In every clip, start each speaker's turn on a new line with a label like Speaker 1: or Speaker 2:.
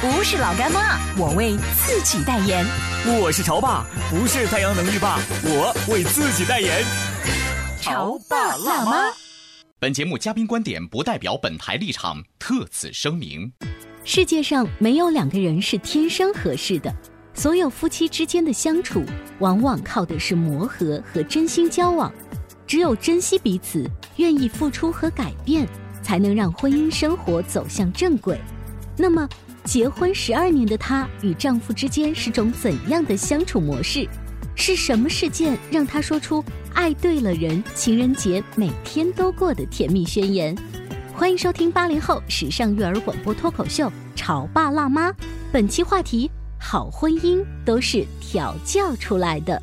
Speaker 1: 不是老干妈，我为自己代言。
Speaker 2: 我是潮爸，不是太阳能浴霸，我为自己代言。
Speaker 1: 潮爸辣妈。
Speaker 3: 本节目嘉宾观点不代表本台立场，特此声明。
Speaker 1: 世界上没有两个人是天生合适的，所有夫妻之间的相处，往往靠的是磨合和真心交往。只有珍惜彼此，愿意付出和改变，才能让婚姻生活走向正轨。那么，结婚十二年的她与丈夫之间是种怎样的相处模式？是什么事件让她说出“爱对了人，情人节每天都过”的甜蜜宣言？欢迎收听八零后时尚育儿广播脱口秀《潮爸辣妈》，本期话题：好婚姻都是调教出来的。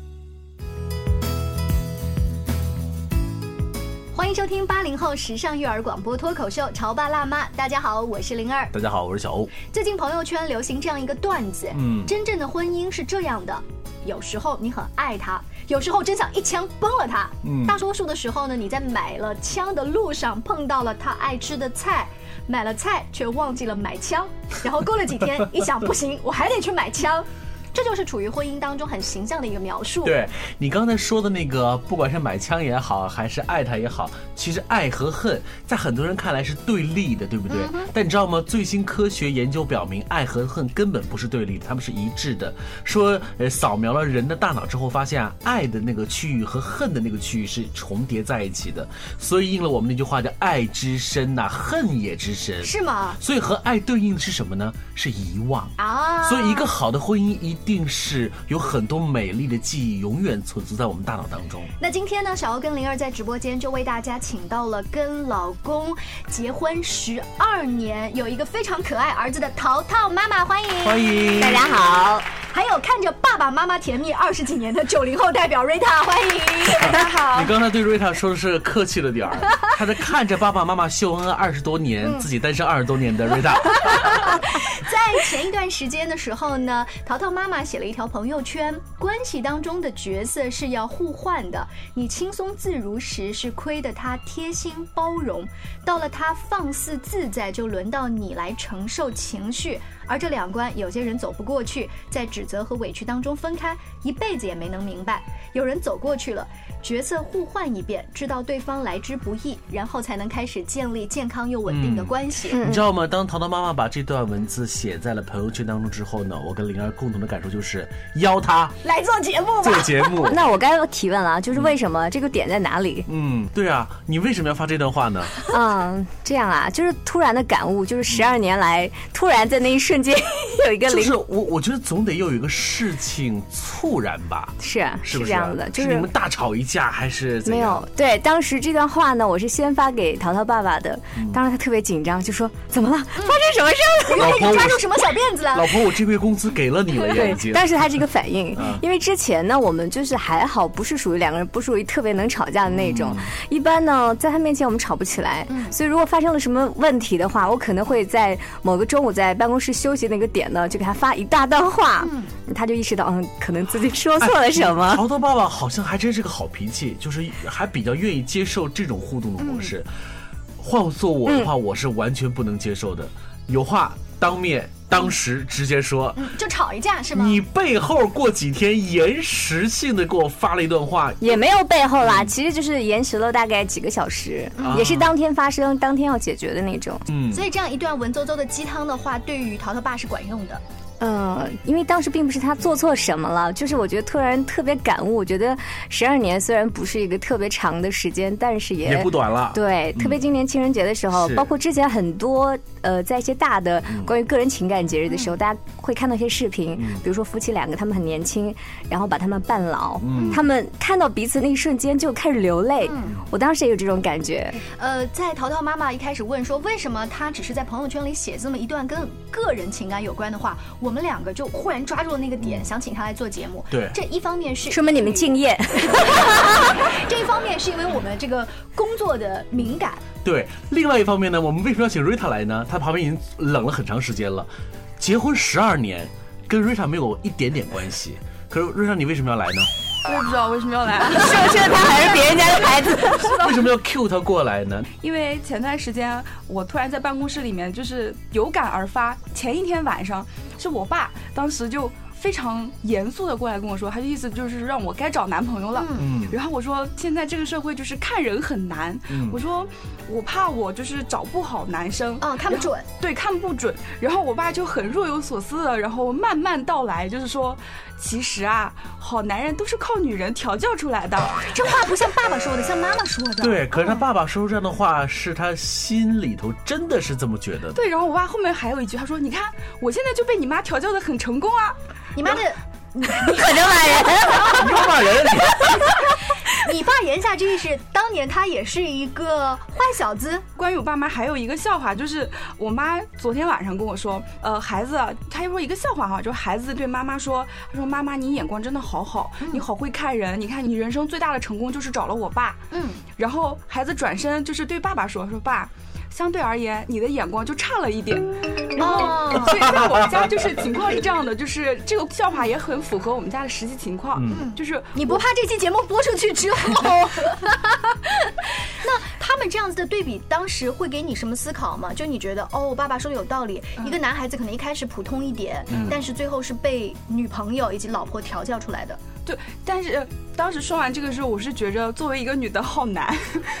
Speaker 4: 收听八零后时尚育儿广播脱口秀《潮爸辣妈》，大家好，我是灵儿。
Speaker 5: 大家好，我是小欧。
Speaker 4: 最近朋友圈流行这样一个段子，
Speaker 5: 嗯
Speaker 4: 真正的婚姻是这样的：有时候你很爱他，有时候真想一枪崩了他。
Speaker 5: 嗯
Speaker 4: 大多数的时候呢，你在买了枪的路上碰到了他爱吃的菜，买了菜却忘记了买枪，然后过了几天 一想不行，我还得去买枪。这就是处于婚姻当中很形象的一个描述。
Speaker 5: 对你刚才说的那个，不管是买枪也好，还是爱他也好，其实爱和恨在很多人看来是对立的，对不对？但你知道吗？最新科学研究表明，爱和恨根本不是对立的，它们是一致的。说，呃，扫描了人的大脑之后，发现啊，爱的那个区域和恨的那个区域是重叠在一起的，所以应了我们那句话叫“爱之深呐、恨也之深”。
Speaker 4: 是吗？
Speaker 5: 所以和爱对应的是什么呢？是遗忘。
Speaker 4: 啊，
Speaker 5: 所以，一个好的婚姻一定是有很多美丽的记忆，永远存储在我们大脑当中。
Speaker 4: 那今天呢，小欧跟灵儿在直播间就为大家请到了跟老公结婚十二年，有一个非常可爱儿子的淘淘妈妈，欢迎
Speaker 5: 欢迎
Speaker 4: 大家好。还有看着爸爸妈妈甜蜜二十几年的九零后代表瑞塔，欢迎大家好
Speaker 5: 你。刚才对瑞塔说的是客气了点儿，他是看着爸爸妈妈秀恩爱二十多年，自己单身二十多年的瑞塔。
Speaker 4: 在前一段时间的时候呢，淘淘妈妈写了一条朋友圈，关系当中的角色是要互换的。你轻松自如时是亏得他贴心包容，到了他放肆自在，就轮到你来承受情绪。而这两关，有些人走不过去，在责和委屈当中分开，一辈子也没能明白。有人走过去了，角色互换一遍，知道对方来之不易，然后才能开始建立健康又稳定的关系。
Speaker 5: 你知道吗？当淘淘妈妈把这段文字写在了朋友圈当中之后呢，我跟灵儿共同的感受就是邀她
Speaker 4: 来做节目吧
Speaker 5: 做。节目。
Speaker 6: 那我该要提问了啊，就是为什么这个点在哪里？
Speaker 5: 嗯，对啊，你为什么要发这段话呢？
Speaker 6: 嗯，这样啊，就是突然的感悟，就是十二年来突然在那一瞬间有一个灵，
Speaker 5: 就是我，我觉得总得又有一个事情猝然吧，
Speaker 6: 是啊
Speaker 5: 是不是？
Speaker 6: 这样子的，就是
Speaker 5: 你们大吵一架还是怎
Speaker 6: 没有对。当时这段话呢，我是先发给淘淘爸爸的，
Speaker 5: 嗯
Speaker 6: 当时他特别紧张，就说怎么了？发生什么事了？
Speaker 5: 老 婆，我
Speaker 4: 抓住什么小辫子了？
Speaker 5: 老婆，我这个月工资给了你了呀，已
Speaker 6: 对，
Speaker 5: 经。
Speaker 6: 当时他这个反应
Speaker 5: 嗯，
Speaker 6: 因为之前呢，我们就是还好，不是属于两个人不属于特别能吵架的那种。
Speaker 5: 嗯
Speaker 6: 一般呢，在他面前我们吵不起来，所以如果发生了什么问题的话，我可能会在某个中午在办公室休息那个点呢，就给他发一大段话，他就意识到，嗯，可能自己说错了什么。
Speaker 5: 淘淘爸爸好像还真是个好脾气，就是还比较愿意接受这种互动的模式。换做我的话，我是完全不能接受的。有话当面当时直接说，
Speaker 4: 嗯，就吵一架是吗？
Speaker 5: 你背后过几天延时性的给我发了一段话，
Speaker 6: 也没有背后啦，其实就是延迟了大概几个小时，也是当天发生、当天要解决的那种。
Speaker 5: 嗯，
Speaker 4: 所以这样一段文绉绉的鸡汤的话，对于淘淘爸是管用的。
Speaker 6: 嗯，因为当时并不是他做错什么了，就是我觉得突然特别感悟。我觉得十二年虽然不是一个特别长的时间，但是也
Speaker 5: 也不短了。
Speaker 6: 对，特别今年情人节的时候，
Speaker 5: 是
Speaker 6: 包括之前很多呃，在一些大的关于个人情感节日的时候，大家会看到一些视频，比如说夫妻两个他们很年轻，然后把他们伴老，他们看到彼此那一瞬间就开始流泪。我当时也有这种感觉。
Speaker 4: 呃，在淘淘妈妈一开始问说为什么她只是在朋友圈里写这么一段跟个人情感有关的话，我们两个就忽然抓住了那个点，想请他来做节目。
Speaker 5: 对
Speaker 4: 这一方面是
Speaker 6: 说明你们敬业。
Speaker 4: 这一方面是因为我们这个工作的敏感。
Speaker 5: 对，另外一方面呢，我们为什么要请瑞塔来呢？他旁边已经冷了很长时间了，结婚十二年，跟瑞塔没有一点点关系。可是瑞塔，你为什么要来呢？
Speaker 7: 我也不知道为什么要来，
Speaker 6: 是不是他还是别人家的孩子？
Speaker 5: 为什么要 Q 他过来呢？
Speaker 7: 因为前段时间我突然在办公室里面就是有感而发，前一天晚上是我爸当时就。非常严肃的过来跟我说，他的意思就是让我该找男朋友了。
Speaker 5: 嗯
Speaker 7: 然后我说现在这个社会就是看人很难，
Speaker 5: 嗯
Speaker 7: 我说我怕我就是找不好男生，
Speaker 4: 嗯，看不准。
Speaker 7: 对，看不准。然后我爸就很若有所思的，然后慢慢道来，就是说，其实啊，好男人都是靠女人调教出来的。
Speaker 4: 这话不像爸爸说的，像妈妈说的。
Speaker 5: 对，可是他爸爸说出这样的话，是他心里头真的是这么觉得的。
Speaker 7: 对，然后我爸后面还有一句，他说：“你看，我现在就被你妈调教的很成功啊。
Speaker 4: 你妈的，
Speaker 6: 你可能骂人。
Speaker 5: 你又骂人，
Speaker 4: 你爸言下之意是，当年他也是一个坏小子。”
Speaker 7: 关于我爸妈还有一个笑话，就是我妈昨天晚上跟我说，呃，孩子，她说一个笑话哈，就是孩子对妈妈说，他说妈妈你眼光真的好好，你好会看人，你看你人生最大的成功就是找了我爸。
Speaker 4: 嗯，
Speaker 7: 然后孩子转身就是对爸爸说，说爸。相对而言，你的眼光就差了一点，然后，
Speaker 4: 哦
Speaker 7: 所以在我们家就是情况是这样的，就是这个笑话也很符合我们家的实际情况，
Speaker 5: 嗯
Speaker 7: 就是
Speaker 4: 你不怕这期节目播出去之后 那他们这样子的对比，当时会给你什么思考吗？就你觉得，哦，爸爸说的有道理，一个男孩子可能一开始普通一点，但是最后是被女朋友以及老婆调教出来的。
Speaker 7: 对，但是呃当时说完这个时候，我是觉着作为一个女的好难，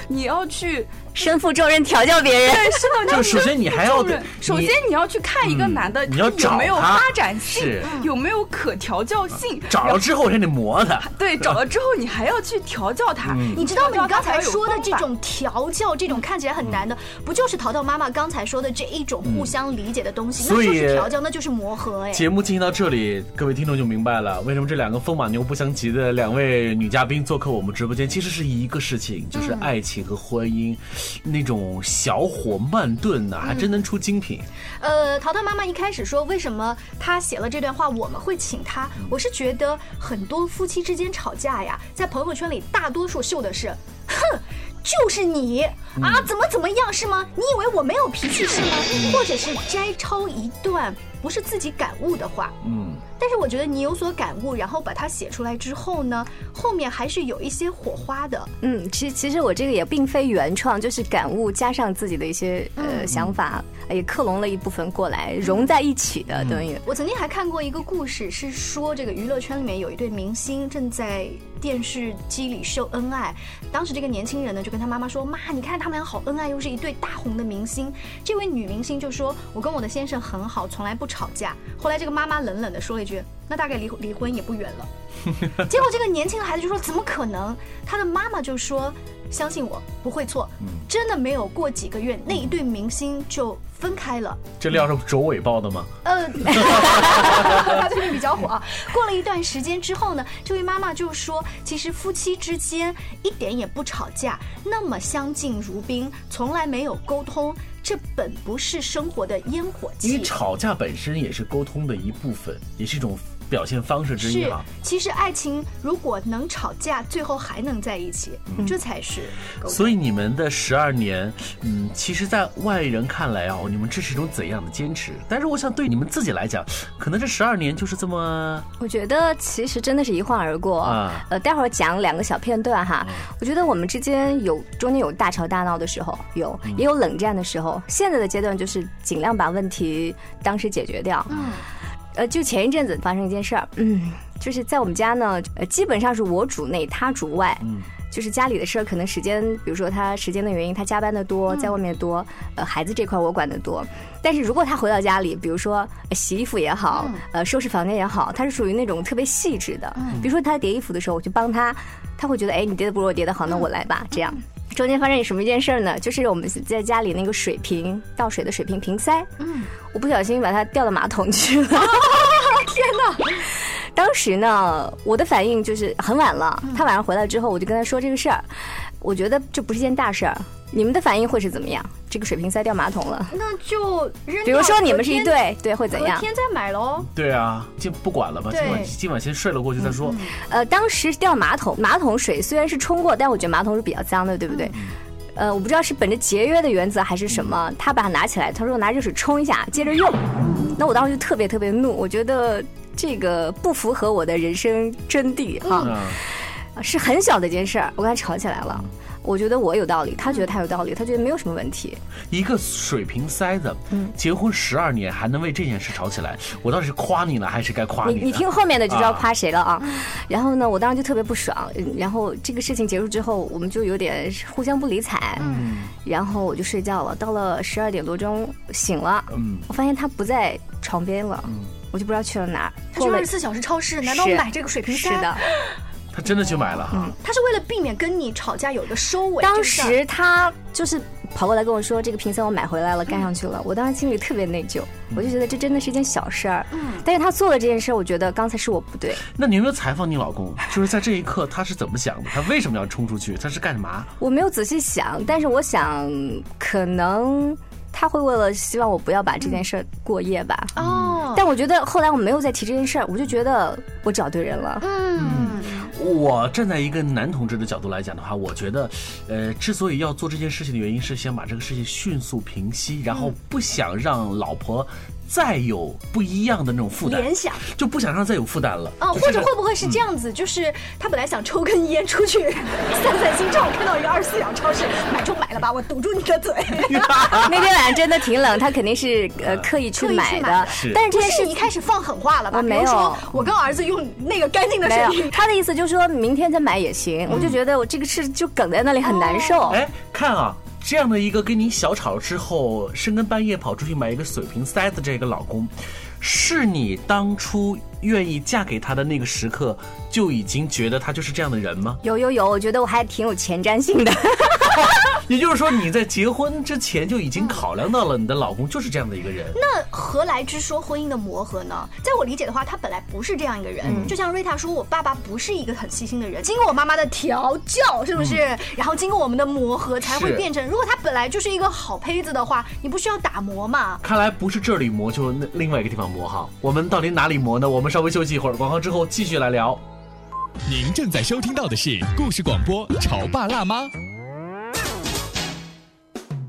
Speaker 7: 你要去
Speaker 6: 身负重任调教别人，
Speaker 7: 对，是的，
Speaker 5: 就首先你还要
Speaker 7: 首先你要去看一个男的，
Speaker 5: 嗯你要
Speaker 7: 他有没有发展性，有没有可调教性，
Speaker 5: 找了之后还得磨他。
Speaker 7: 对，找了之后你还要去调教他。
Speaker 5: 嗯
Speaker 4: 你知道吗？你刚才说的这种调教，这种看起来很难的，不就是淘淘妈妈刚才说的这一种互相理解的东西？那
Speaker 5: 所以
Speaker 4: 就是调教，那就是磨合哎。
Speaker 5: 节目进行到这里，各位听众就明白了，为什么这两个风马牛不相及的两位女嘉宾做客我们直播间，其实是一个事情，就是爱情和婚姻，那种小火慢炖呐、还真能出精品。
Speaker 4: 呃，淘淘妈妈一开始说，为什么她写了这段话，我们会请她？我是觉得很多夫妻之间吵架呀，在朋友圈里大多数秀的是，哼。就是你啊，怎么怎么样是吗？你以为我没有脾气是吗？或者是摘抄一段不是自己感悟的话，
Speaker 5: 嗯，
Speaker 4: 但是我觉得你有所感悟，然后把它写出来之后呢，后面还是有一些火花的。
Speaker 6: 嗯，其实其实我这个也并非原创，就是感悟加上自己的一些呃想法，也克隆了一部分过来，融在一起的，等于。
Speaker 4: 我曾经还看过一个故事，是说这个娱乐圈里面有一对明星正在电视机里秀恩爱。当时这个年轻人呢就跟他妈妈说：“妈，你看他他们俩好恩爱，又是一对大红的明星。”这位女明星就说：“我跟我的先生很好，从来不吵架。”后来这个妈妈冷冷的说了一句：“那大概离离婚也不远了。”结果这个年轻的孩子就说：“怎么可能？”他的妈妈就说：“相信我，不会错。”真的没有过几个月，那一对明星就分开了。
Speaker 5: 这料是卓伟报的吗？
Speaker 4: 呃，他最近比较火啊。过了一段时间之后呢，这位妈妈就说，其实夫妻之间一点也不吵架，那么相敬如宾，从来没有沟通，这本不是生活的烟火气
Speaker 5: 因为
Speaker 4: 气。
Speaker 5: 吵架本身也是沟通的一部分，也是一种表现方式之一
Speaker 4: 是
Speaker 5: 哈。，
Speaker 4: 其实爱情如果能吵架，最后还能在一起，这才是。
Speaker 5: 所以你们的十二年，嗯，其实，在外人看来哦，你们这是一种怎样的坚持？但是我想对你们自己来讲，可能这十二年就是这么
Speaker 6: 我觉得其实真的是一晃而过。
Speaker 5: 啊
Speaker 6: 呃，待会儿讲两个小片段哈。我觉得我们之间有中间有大吵大闹的时候，有也有冷战的时候。现在的阶段就是尽量把问题当时解决掉。
Speaker 4: 嗯，
Speaker 6: 呃，就前一阵子发生一件事儿，嗯，就是在我们家呢，呃，基本上是我主内，他主外。
Speaker 5: 嗯
Speaker 6: 就是家里的事儿，可能时间，比如说他时间的原因，他加班的多，在外面多，呃，孩子这块我管的多。但是如果他回到家里，比如说呃洗衣服也好，呃，收拾房间也好，他是属于那种特别细致的。比如说他叠衣服的时候，我就帮他，他会觉得，哎，你叠的不如我叠的好，那我来吧，这样。中间发生什么一件事儿呢？就是我们在家里那个水瓶倒水的水瓶瓶塞，嗯，我不小心把它掉到马桶去了。天哪！当时呢，我的反应就是很晚了。他晚上回来之后，我就跟他说这个事儿。我觉得这不是件大事儿。你们的反应会是怎么样？这个水瓶塞掉马桶了，
Speaker 4: 那就扔。
Speaker 6: 比如说你们是一对，对会怎样？
Speaker 4: 天再买喽。
Speaker 5: 对啊，就不管了吧。今晚今晚先睡了过去再说。
Speaker 6: 呃，当时掉马桶，马桶水虽然是冲过，但我觉得马桶是比较脏的，对不对？呃，我不知道是本着节约的原则还是什么，他把它拿起来，他说拿热水冲一下，接着用。那我当时就特别特别怒，我觉得这个不符合我的人生真谛哈，是很小的一件事儿，我跟他吵起来了。我觉得我有道理，他觉得他有道理，他觉得没有什么问题。
Speaker 5: 一个水瓶塞子，嗯，结婚十二年还能为这件事吵起来，我到底是夸你呢，还是该夸你？
Speaker 6: 你听后面的就知道夸谁了啊。然后呢，我当时就特别不爽。然后这个事情结束之后，我们就有点互相不理睬。嗯。然后我就睡觉了。到了十二点多钟醒了，嗯，我发现他不在床边了，嗯，我就不知道去了哪儿。
Speaker 4: 他去二十四小时超市，难道买这个水瓶塞？
Speaker 6: 是的。
Speaker 5: 他真的去买了哈，
Speaker 4: 他是为了避免跟你吵架有一个收尾。
Speaker 6: 当时他就是跑过来跟我说：“这个瓶塞我买回来了，盖上去了。”我当时心里特别内疚，我就觉得这真的是一件小事儿。嗯，但是他做了这件事儿，我觉得刚才是我不对。
Speaker 5: 那你有没有采访你老公？就是在这一刻他是怎么想的？他为什么要冲出去？他是干什么？
Speaker 6: 我没有仔细想，但是我想可能。他会为了希望我不要把这件事儿过夜吧？哦，但我觉得后来我没有再提这件事儿，我就觉得我找对人了。嗯，
Speaker 5: 我站在一个男同志的角度来讲的话，我觉得，呃，之所以要做这件事情的原因是想把这个事情迅速平息，然后不想让老婆。再有不一样的那种负担，
Speaker 4: 联想
Speaker 5: 就不想让再有负担了啊！
Speaker 4: 或者会不会是这样子？就是他本来想抽根烟出去 散散心，正好看到一个二十四小时超市，买就买了吧，我堵住你的嘴。
Speaker 6: 那天晚上真的挺冷，他肯定是呃刻意去买的。但是这件事
Speaker 4: 一开始放狠话了吧？
Speaker 6: 没有，
Speaker 4: 我跟儿子用那个干净的声音。
Speaker 6: 他的意思就是说明天再买也行。我就觉得我这个事就梗在那里很难受。
Speaker 5: 哎，看啊。这样的一个跟你小吵之后，深更半夜跑出去买一个水瓶塞子，这个老公，是你当初。愿意嫁给他的那个时刻，就已经觉得他就是这样的人吗？
Speaker 6: 有有有，我觉得我还挺有前瞻性的。
Speaker 5: 也就是说，你在结婚之前就已经考量到了你的老公就是这样的一个人。
Speaker 4: 那何来之说婚姻的磨合呢？在我理解的话，他本来不是这样一个人。就像瑞塔说，我爸爸不是一个很细心的人，经过我妈妈的调教，是不是？然后经过我们的磨合，才会变成。如果他本来就是一个好胚子的话，你不需要打磨嘛？
Speaker 5: 看来不是这里磨，就那另外一个地方磨哈。我们到底哪里磨呢？我们。稍微休息一会儿，广告之后继续来聊。
Speaker 3: 您正在收听到的是故事广播《潮爸辣妈》。
Speaker 1: 《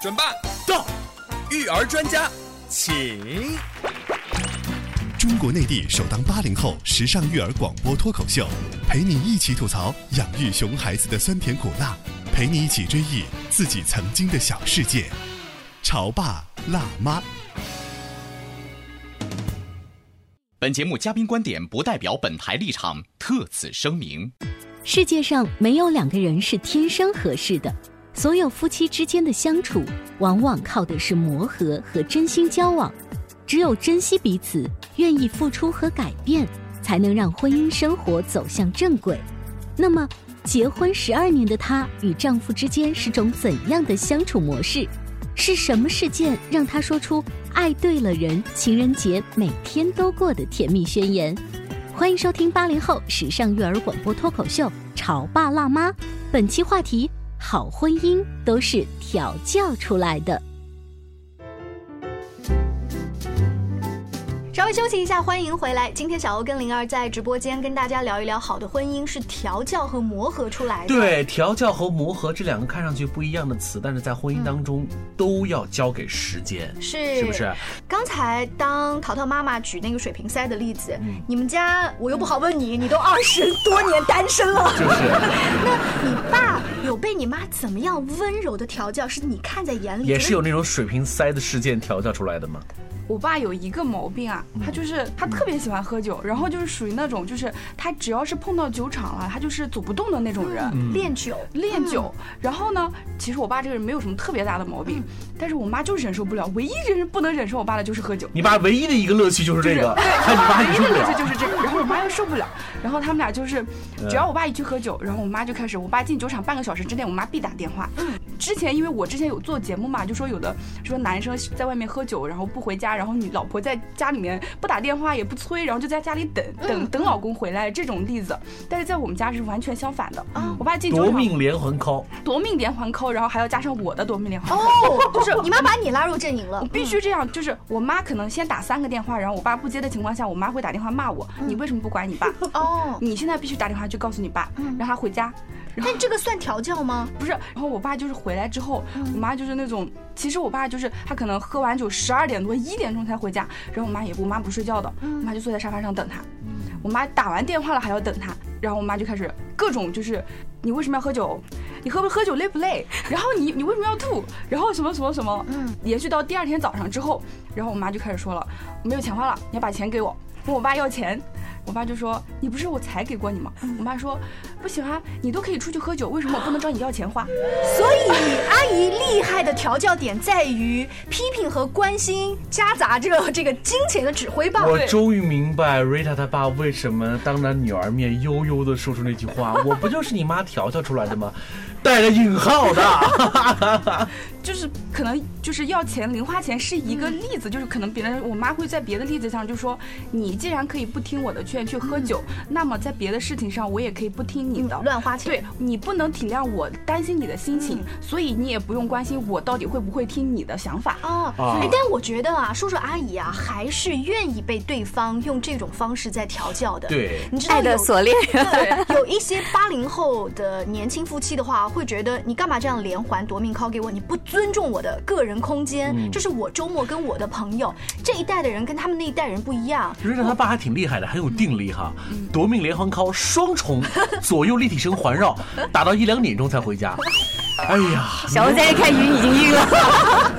Speaker 3: 准爸
Speaker 5: 到，
Speaker 3: 育儿专家请。
Speaker 8: 中国内地首档八零后时尚育儿广播脱口秀，陪你一起吐槽养育熊孩子的酸甜苦辣，陪你一起追忆自己曾经的小世界。潮爸辣妈。
Speaker 3: 本节目嘉宾观点不代表本台立场，特此声明。
Speaker 1: 世界上没有两个人是天生合适的，所有夫妻之间的相处，往往靠的是磨合和真心交往。只有珍惜彼此，愿意付出和改变，才能让婚姻生活走向正轨。那么，结婚十二年的她与丈夫之间是种怎样的相处模式？是什么事件让她说出“爱对了人，情人节每天都过”的甜蜜宣言？欢迎收听八零后时尚育儿广播脱口秀《潮爸辣妈》，本期话题：好婚姻都是调教出来的。
Speaker 4: 稍微休息一下，欢迎回来。今天小欧跟灵儿在直播间跟大家聊一聊，好的婚姻是调教和磨合出来的。
Speaker 5: 对，调教和磨合这两个看上去不一样的词，但是在婚姻当中都要交给时间，
Speaker 4: 是
Speaker 5: 是不是？
Speaker 4: 刚才当淘淘妈妈举那个水瓶塞的例子，
Speaker 5: 嗯
Speaker 4: 你们家我又不好问你，你都二十多年单身了，
Speaker 5: 就是
Speaker 4: 那你爸有被你妈怎么样温柔的调教？是你看在眼里，
Speaker 5: 也是有那种水瓶塞的事件调教出来的吗？
Speaker 7: 我爸有一个毛病啊，他就是他特别喜欢喝酒，然后就是属于那种就是他只要是碰到酒场了，他就是走不动的那种人。
Speaker 4: 练酒，
Speaker 7: 练酒，然后呢，其实我爸这个人没有什么特别大的毛病，但是我妈就忍受不了，唯一忍不能忍受我爸的就是喝酒。
Speaker 5: 你爸唯一的一个乐趣就是这个，
Speaker 7: 对，
Speaker 5: 看你爸
Speaker 7: 唯一的乐趣就是这个，然后我妈又受不了，然后他们俩就是，只要我爸一去喝酒，然后我妈就开始，我爸进酒场半个小时之内，我妈必打电话。之前因为我之前有做节目嘛，就说有的说男生在外面喝酒，然后不回家，然后你老婆在家里面不打电话也不催，然后就在家里等等等老公回来这种例子，但是在我们家是完全相反的。我爸进酒场
Speaker 5: 夺命连环 call，
Speaker 7: 夺命连环 call，，然后还要加上我的夺命连环 call。
Speaker 4: 哦，就是你妈把你拉入阵营了。
Speaker 7: 我，必须这样，就是我妈可能先打三个电话，然后我爸不接的情况下，我妈会打电话骂我，你为什么不管你爸？
Speaker 4: 哦，
Speaker 7: 你现在必须打电话去告诉你爸，让他回家。
Speaker 4: 但这个算调教吗？
Speaker 7: 不是，然后我爸就是回来之后，我妈就是那种，其实我爸就是他可能喝完酒十二点多一点钟才回家，然后我妈也不我妈不睡觉的，我妈就坐在沙发上等他，我妈打完电话了还要等他，然后我妈就开始各种就是你为什么要喝酒？你喝不喝酒累不累？然后你你为什么要吐？然后什么什么什么？嗯，延续到第二天早上之后，然后我妈就开始说了，我没有钱花了，你要把钱给我，问我爸要钱。我爸就说：“你不是我才给过你吗？”我妈说：“不行啊，你都可以出去喝酒，为什么我不能找你要钱花？”
Speaker 4: 所以阿姨厉害的调教点在于批评和关心夹杂着这个金钱的指挥棒。
Speaker 5: 我终于明白 Rita 他爸为什么当着女儿面悠悠的说出那句话：“我不就是你妈调教出来的吗？”带着引号的。
Speaker 7: 就是可能就是要钱零花钱是一个例子，就是可能别人我妈会在别的例子上就说，你既然可以不听我的劝去喝酒，那么在别的事情上我也可以不听你的
Speaker 4: 嗯乱花钱
Speaker 7: 对你不能体谅我担心你的心情，所以你也不用关心我到底会不会听你的想法。
Speaker 4: 哦，
Speaker 5: 啊
Speaker 4: 哎，但我觉得啊，叔叔阿姨啊，还是愿意被对方用这种方式在调教的。，
Speaker 5: 对，
Speaker 4: 你知道
Speaker 6: 爱的锁链。
Speaker 4: 对，有一些八零后的年轻夫妻的话，会觉得你干嘛这样连环夺命 call 给我？你不尊重我的个人空间，
Speaker 5: 嗯
Speaker 4: 这是我周末跟我的朋友。这一代的人跟他们那一代人不一样。
Speaker 5: Rita 他爸还挺厉害的，很有定力哈。夺命连环 call 双重左右立体声环绕，打到一两点钟才回家。哎呀，
Speaker 6: 小欧在这看云已经晕了。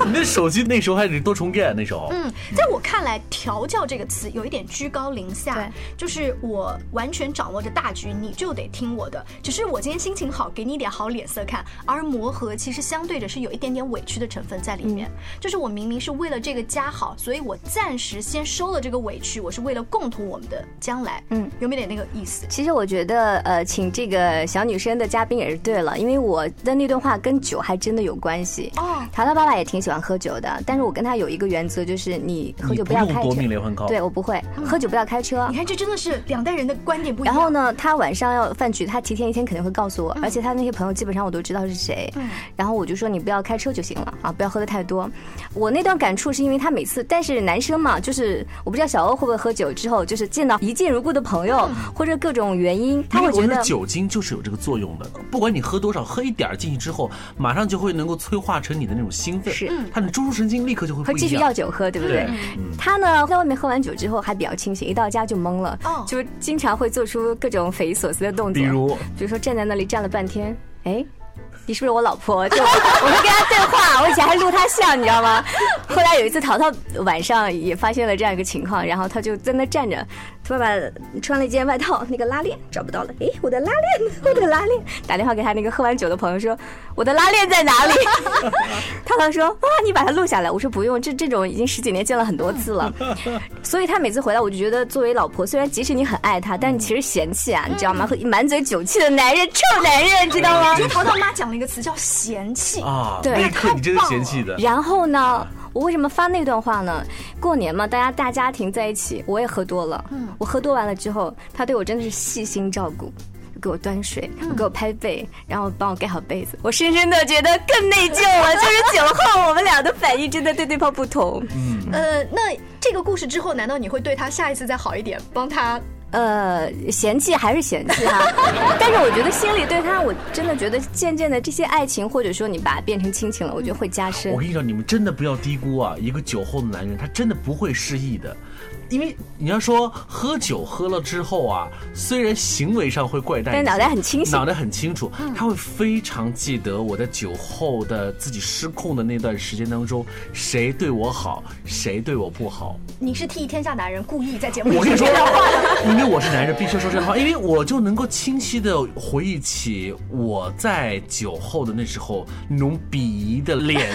Speaker 5: 你那手机那时候还得多充电，那时候。
Speaker 4: 嗯，在我看来，“调教”这个词有一点居高临下
Speaker 6: 对，
Speaker 4: 就是我完全掌握着大局，你就得听我的。只是我今天心情好，给你一点好脸色看。而磨合其实相对着是有一点点委屈的成分在里面，就是我明明是为了这个家好，所以我暂时先收了这个委屈，我是为了共同我们的将来。
Speaker 6: 嗯，
Speaker 4: 有没有点那个意思？
Speaker 6: 其实我觉得，呃，请这个小女生的嘉宾也是对了，因为我的那段话跟酒还真的有关系。
Speaker 4: 哦，
Speaker 6: 陶陶爸爸也挺喜欢喝酒的，但是我跟他有一个原则，就是你喝酒不要开车
Speaker 5: 不用夺。命连环 call。
Speaker 6: 对，我不会喝酒，不要开车
Speaker 4: 你。看，这真的是两代人的观点不一样。
Speaker 6: 然后？呢，他晚上要饭局，他提前一天肯定会告诉我，而且他那些朋友基本上我都知道是谁。
Speaker 4: 嗯
Speaker 6: 然后我就说你不要开车就行了啊，不要喝的太多。我那段感触是因为他每次，但是男生嘛，就是我不知道小欧会不会喝酒之后，就是见到一见如故的朋友或者各种原因，他
Speaker 5: 因为我觉得
Speaker 6: 会觉得
Speaker 5: 酒精就是有这个作用的，不管你喝多少，喝一点儿进去之后，马上就会能够催化成你的那种兴奋，
Speaker 6: 是
Speaker 5: 他的中枢神经立刻就会
Speaker 6: 会继续。要酒喝，对不对？
Speaker 5: 对嗯
Speaker 6: 他呢，在外面喝完酒之后还比较清醒，一到家就懵了，
Speaker 4: 哦
Speaker 6: 就经常会做出各种匪夷所思的动作，
Speaker 5: 比如
Speaker 6: 比如说站在那里站了半天，哎。你是不是我老婆？就我会跟他对话，我以前还录他像，你知道吗？后来有一次淘淘晚上也发现了这样一个情况，然后他就在那站着，爸爸穿了一件外套，那个拉链找不到了，哎，我的拉链，我的拉链，打电话给他那个喝完酒的朋友说，我的拉链在哪里？涛涛说啊，你把它录下来。我说不用，这这种已经十几年见了很多次了，所以他每次回来，我就觉得作为老婆，虽然即使你很爱他，但你其实嫌弃啊，你知道吗？满嘴酒气的男人，臭男人，知道吗
Speaker 4: 我觉？得淘淘妈讲了一个词叫嫌弃。
Speaker 5: 啊，
Speaker 6: 对
Speaker 5: 那你真是嫌弃的。
Speaker 6: 然后呢，我为什么发那段话呢？过年嘛，大家大家庭在一起，我也喝多了。嗯，我喝多完了之后，他对我真的是细心照顾。给我端水，给我拍背，然后帮我盖好被子。我深深的觉得更内疚了，就是酒后我们俩的反应真的对对方不同。
Speaker 4: 呃，那这个故事之后，难道你会对他下一次再好一点，帮他？
Speaker 6: 呃，嫌弃还是嫌弃哈，但是我觉得心里对他，我真的觉得渐渐的这些爱情，或者说你把它变成亲情了，我觉得会加深
Speaker 5: 我。跟你说，你们真的不要低估啊，一个酒后的男人，他真的不会失忆的。因为你要说喝酒喝了之后啊，虽然行为上会怪诞，
Speaker 6: 但是脑袋很清醒
Speaker 5: 脑袋很清楚，他会非常记得我在酒后的自己失控的那段时间当中，谁对我好，谁对我不好。
Speaker 4: 你是替天下男人故意在节目里
Speaker 5: 我跟你说
Speaker 4: 说这话的。，
Speaker 5: 因为我是男人，必须要说这样的话，因为我就能够清晰的回忆起我在酒后的那时候那种鄙夷的脸、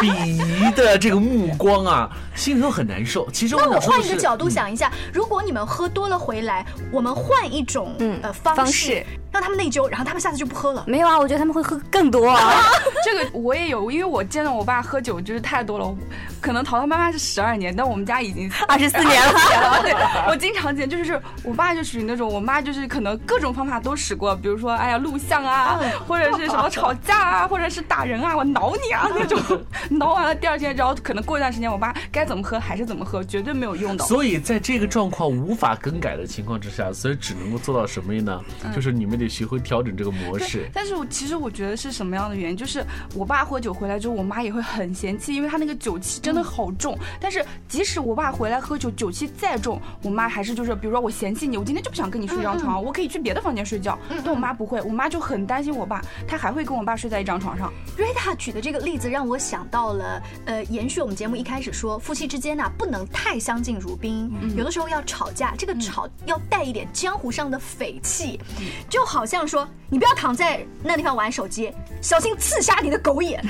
Speaker 5: 鄙夷的这个目光啊，心里头很难受。其实我
Speaker 4: 那我换一个角度想一下，如果你们喝多了回来，我们换一种
Speaker 6: 嗯
Speaker 4: 呃方式，让他们内疚，然后他们下次就不喝了。
Speaker 6: 没有啊，我觉得他们会喝更多啊。
Speaker 7: 这个我也有，因为我见到我爸喝酒就是太多了，可能淘淘妈妈是十二年，但我们家已经
Speaker 6: 二十四年了，
Speaker 7: 对，我经常见，就是我爸就属于那种，我妈就是可能各种方法都使过，比如说哎呀录像啊，或者是什么吵架啊，或者是打人啊，我挠你啊那种，挠完了第二天，然后可能过一段时间，我爸该怎么喝还是怎么喝，绝对没有用的。
Speaker 5: 所以在这个状况无法更改的情况之下，所以只能够做到什么呢？
Speaker 4: 嗯
Speaker 5: 就是你们得学会调整这个模式。
Speaker 7: 但是我其实我觉得是什么样的原因，就是我爸喝酒回来之后，我妈也会很嫌弃，因为他那个酒气真的好重。但是即使我爸回来喝酒，酒气再重，我妈还是就是，比如说我嫌弃你，我今天就不想跟你睡一张床，我可以去别的房间睡觉。但我妈不会，我妈就很担心我爸，她还会跟我爸睡在一张床上。
Speaker 4: 瑞塔举的这个例子让我想到了，呃，延续我们节目一开始说，夫妻之间呐、不能太相敬如宾，有的时候要吵架，这个吵要带一点江湖上的匪气，就好好像说，你不要躺在那地方玩手机，小心刺瞎你的狗眼。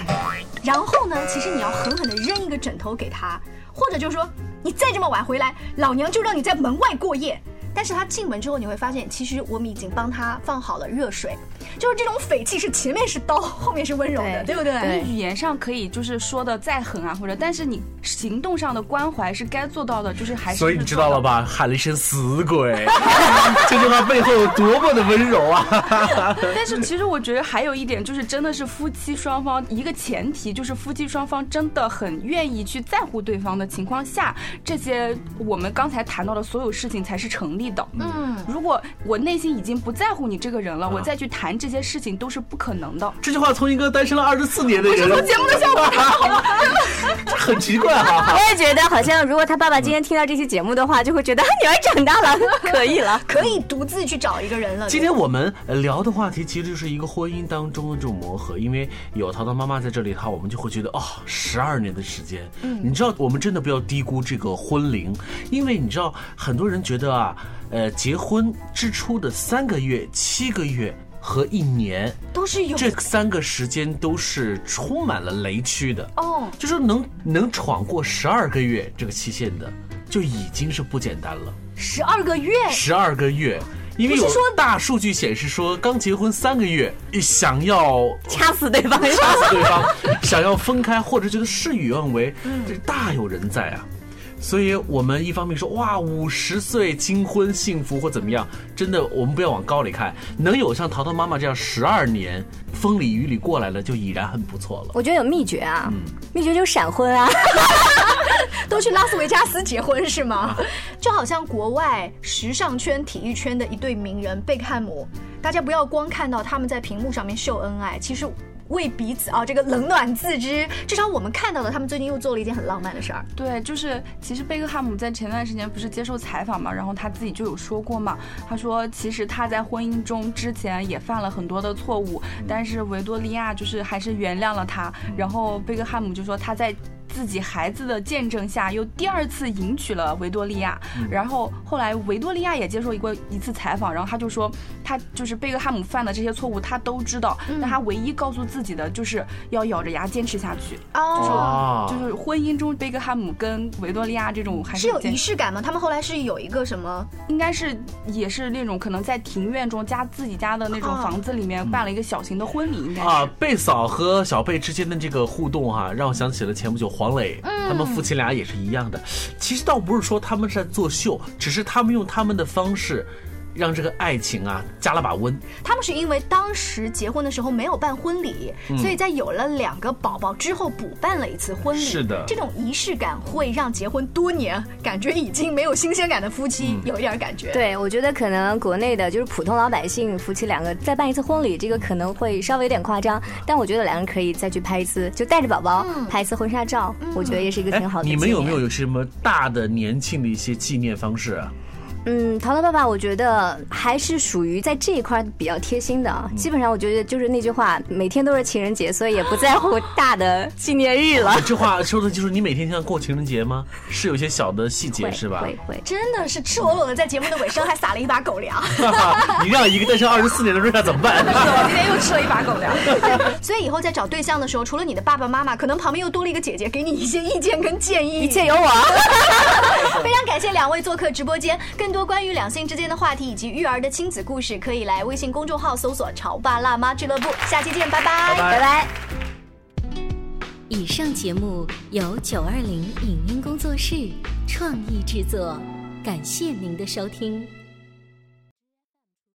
Speaker 4: 然后呢，其实你要狠狠地扔一个枕头给他，或者就是说，你再这么晚回来，老娘就让你在门外过夜。但是他进门之后，你会发现，其实我们已经帮他放好了热水，就是这种匪气是前面是刀，后面是温柔的，
Speaker 6: 对
Speaker 4: 对不对？
Speaker 6: 对
Speaker 7: 语言上可以就是说的再狠啊，或者但是你行动上的关怀是该做到的，就是还是
Speaker 5: 所以你知道了吧？喊了一声死鬼，这句话背后有多么的温柔啊！
Speaker 7: 但是其实我觉得还有一点就是，真的是夫妻双方一个前提，就是夫妻双方真的很愿意去在乎对方的情况下，这些我们刚才谈到的所有事情才是成立的。
Speaker 4: 嗯，
Speaker 7: 如果我内心已经不在乎你这个人了，我再去谈这些事情都是不可能的。
Speaker 5: 这句话从一个单身了二十四年的人，节目的效果这很奇怪哈、
Speaker 6: 我也觉得好像，如果他爸爸今天听到这期节目的话，就会觉得啊女儿长大了，可以了。
Speaker 4: 可以独自去找一个人了。
Speaker 5: 今天我们呃聊的话题其实就是一个婚姻当中的这种磨合，因为有淘淘妈妈在这里的话，我们就会觉得哦，十二年的时间，嗯，你知道我们真的不要低估这个婚龄，因为你知道很多人觉得啊，呃，结婚之初的三个月、七个月。和一年，
Speaker 4: 都是有
Speaker 5: 这三个时间都是充满了雷区的
Speaker 4: 哦
Speaker 5: 就说能能闯过十二个月这个期限的，就已经是不简单了。
Speaker 4: 十二个月，
Speaker 5: 十二个月，因为有大数据显示说，刚结婚三个月，想要
Speaker 6: 掐死对方，
Speaker 5: 掐死对方，想要分开或者觉得事与愿违，
Speaker 4: 嗯
Speaker 5: 这大有人在啊。所以，我们一方面说哇，五十岁金婚幸福或怎么样，真的，我们不要往高里看，能有像淘淘妈妈这样十二年风里雨里过来了，就已然很不错了。
Speaker 6: 我觉得有秘诀啊，秘诀就是闪婚啊。
Speaker 4: 都去拉斯维加斯结婚是吗？就好像国外时尚圈、体育圈的一对名人贝克汉姆，大家不要光看到他们在屏幕上面秀恩爱，其实。为彼此啊，这个冷暖自知。至少我们看到了，他们最近又做了一件很浪漫的事儿。
Speaker 7: 对，就是其实贝克汉姆在前段时间不是接受采访嘛，然后他自己就有说过嘛，他说其实他在婚姻中之前也犯了很多的错误，但是维多利亚就是还是原谅了他，然后贝克汉姆就说他在。自己孩子的见证下，又第二次迎娶了维多利亚。然后后来维多利亚也接受过一次采访，然后他就说，他就是贝克汉姆犯的这些错误，他都知道，但他唯一告诉自己的就是要咬着牙坚持下去。
Speaker 4: 哦，
Speaker 7: 就是婚姻中贝克汉姆跟维多利亚这种还
Speaker 4: 是有仪式感吗？他们后来是有一个什么？
Speaker 7: 应该是也是那种可能在庭院中加自己家的那种
Speaker 4: 哦
Speaker 7: 房子里面办了一个小型的婚礼，应该是。
Speaker 5: 啊，贝嫂和小贝之间的这个互动哈、让我想起了前不久黄磊，他们夫妻俩也是一样的。其实倒不是说他们是在作秀，只是他们用他们的方式。让这个爱情啊加了把温。
Speaker 4: 他们是因为当时结婚的时候没有办婚礼，
Speaker 5: 嗯
Speaker 4: 所以在有了两个宝宝之后补办了一次婚礼。
Speaker 5: 是的
Speaker 4: 这种仪式感会让结婚多年感觉已经没有新鲜感的夫妻有一点感觉。
Speaker 6: 对，我觉得可能国内的就是普通老百姓夫妻两个再办一次婚礼，这个可能会稍微有点夸张，但我觉得两个人可以再去拍一次，就带着宝宝拍一次婚纱照，我觉得也是一个挺好的
Speaker 5: 你。们有没有有什么大的年庆的一些纪念方式啊？
Speaker 6: 嗯，淘淘爸爸，我觉得还是属于在这一块比较贴心的。啊基本上我觉得就是那句话，每天都是情人节，所以也不在乎大的纪念日了。
Speaker 5: 这话说的就是你每天像过情人节吗？是有些小的细节是吧？
Speaker 6: 会会。
Speaker 4: 真的是赤裸裸的在节目的尾声还撒了一把狗粮。
Speaker 5: 你让一个单身二十四年的瑞娜怎么办？
Speaker 7: 我今天又吃了一把狗粮。
Speaker 4: 所以以后在找对象的时候，除了你的爸爸妈妈，可能旁边又多了一个姐姐，给你一些意见跟建议。
Speaker 6: 一切有我。
Speaker 4: 非常感谢两位做客直播间，更多关于两性之间的话题以及育儿的亲子故事，可以来微信公众号搜索“潮爸辣妈俱乐部”。下期见，拜拜，
Speaker 6: 拜拜。
Speaker 1: 以上节目由九二零影音工作室创意制作，感谢您的收听。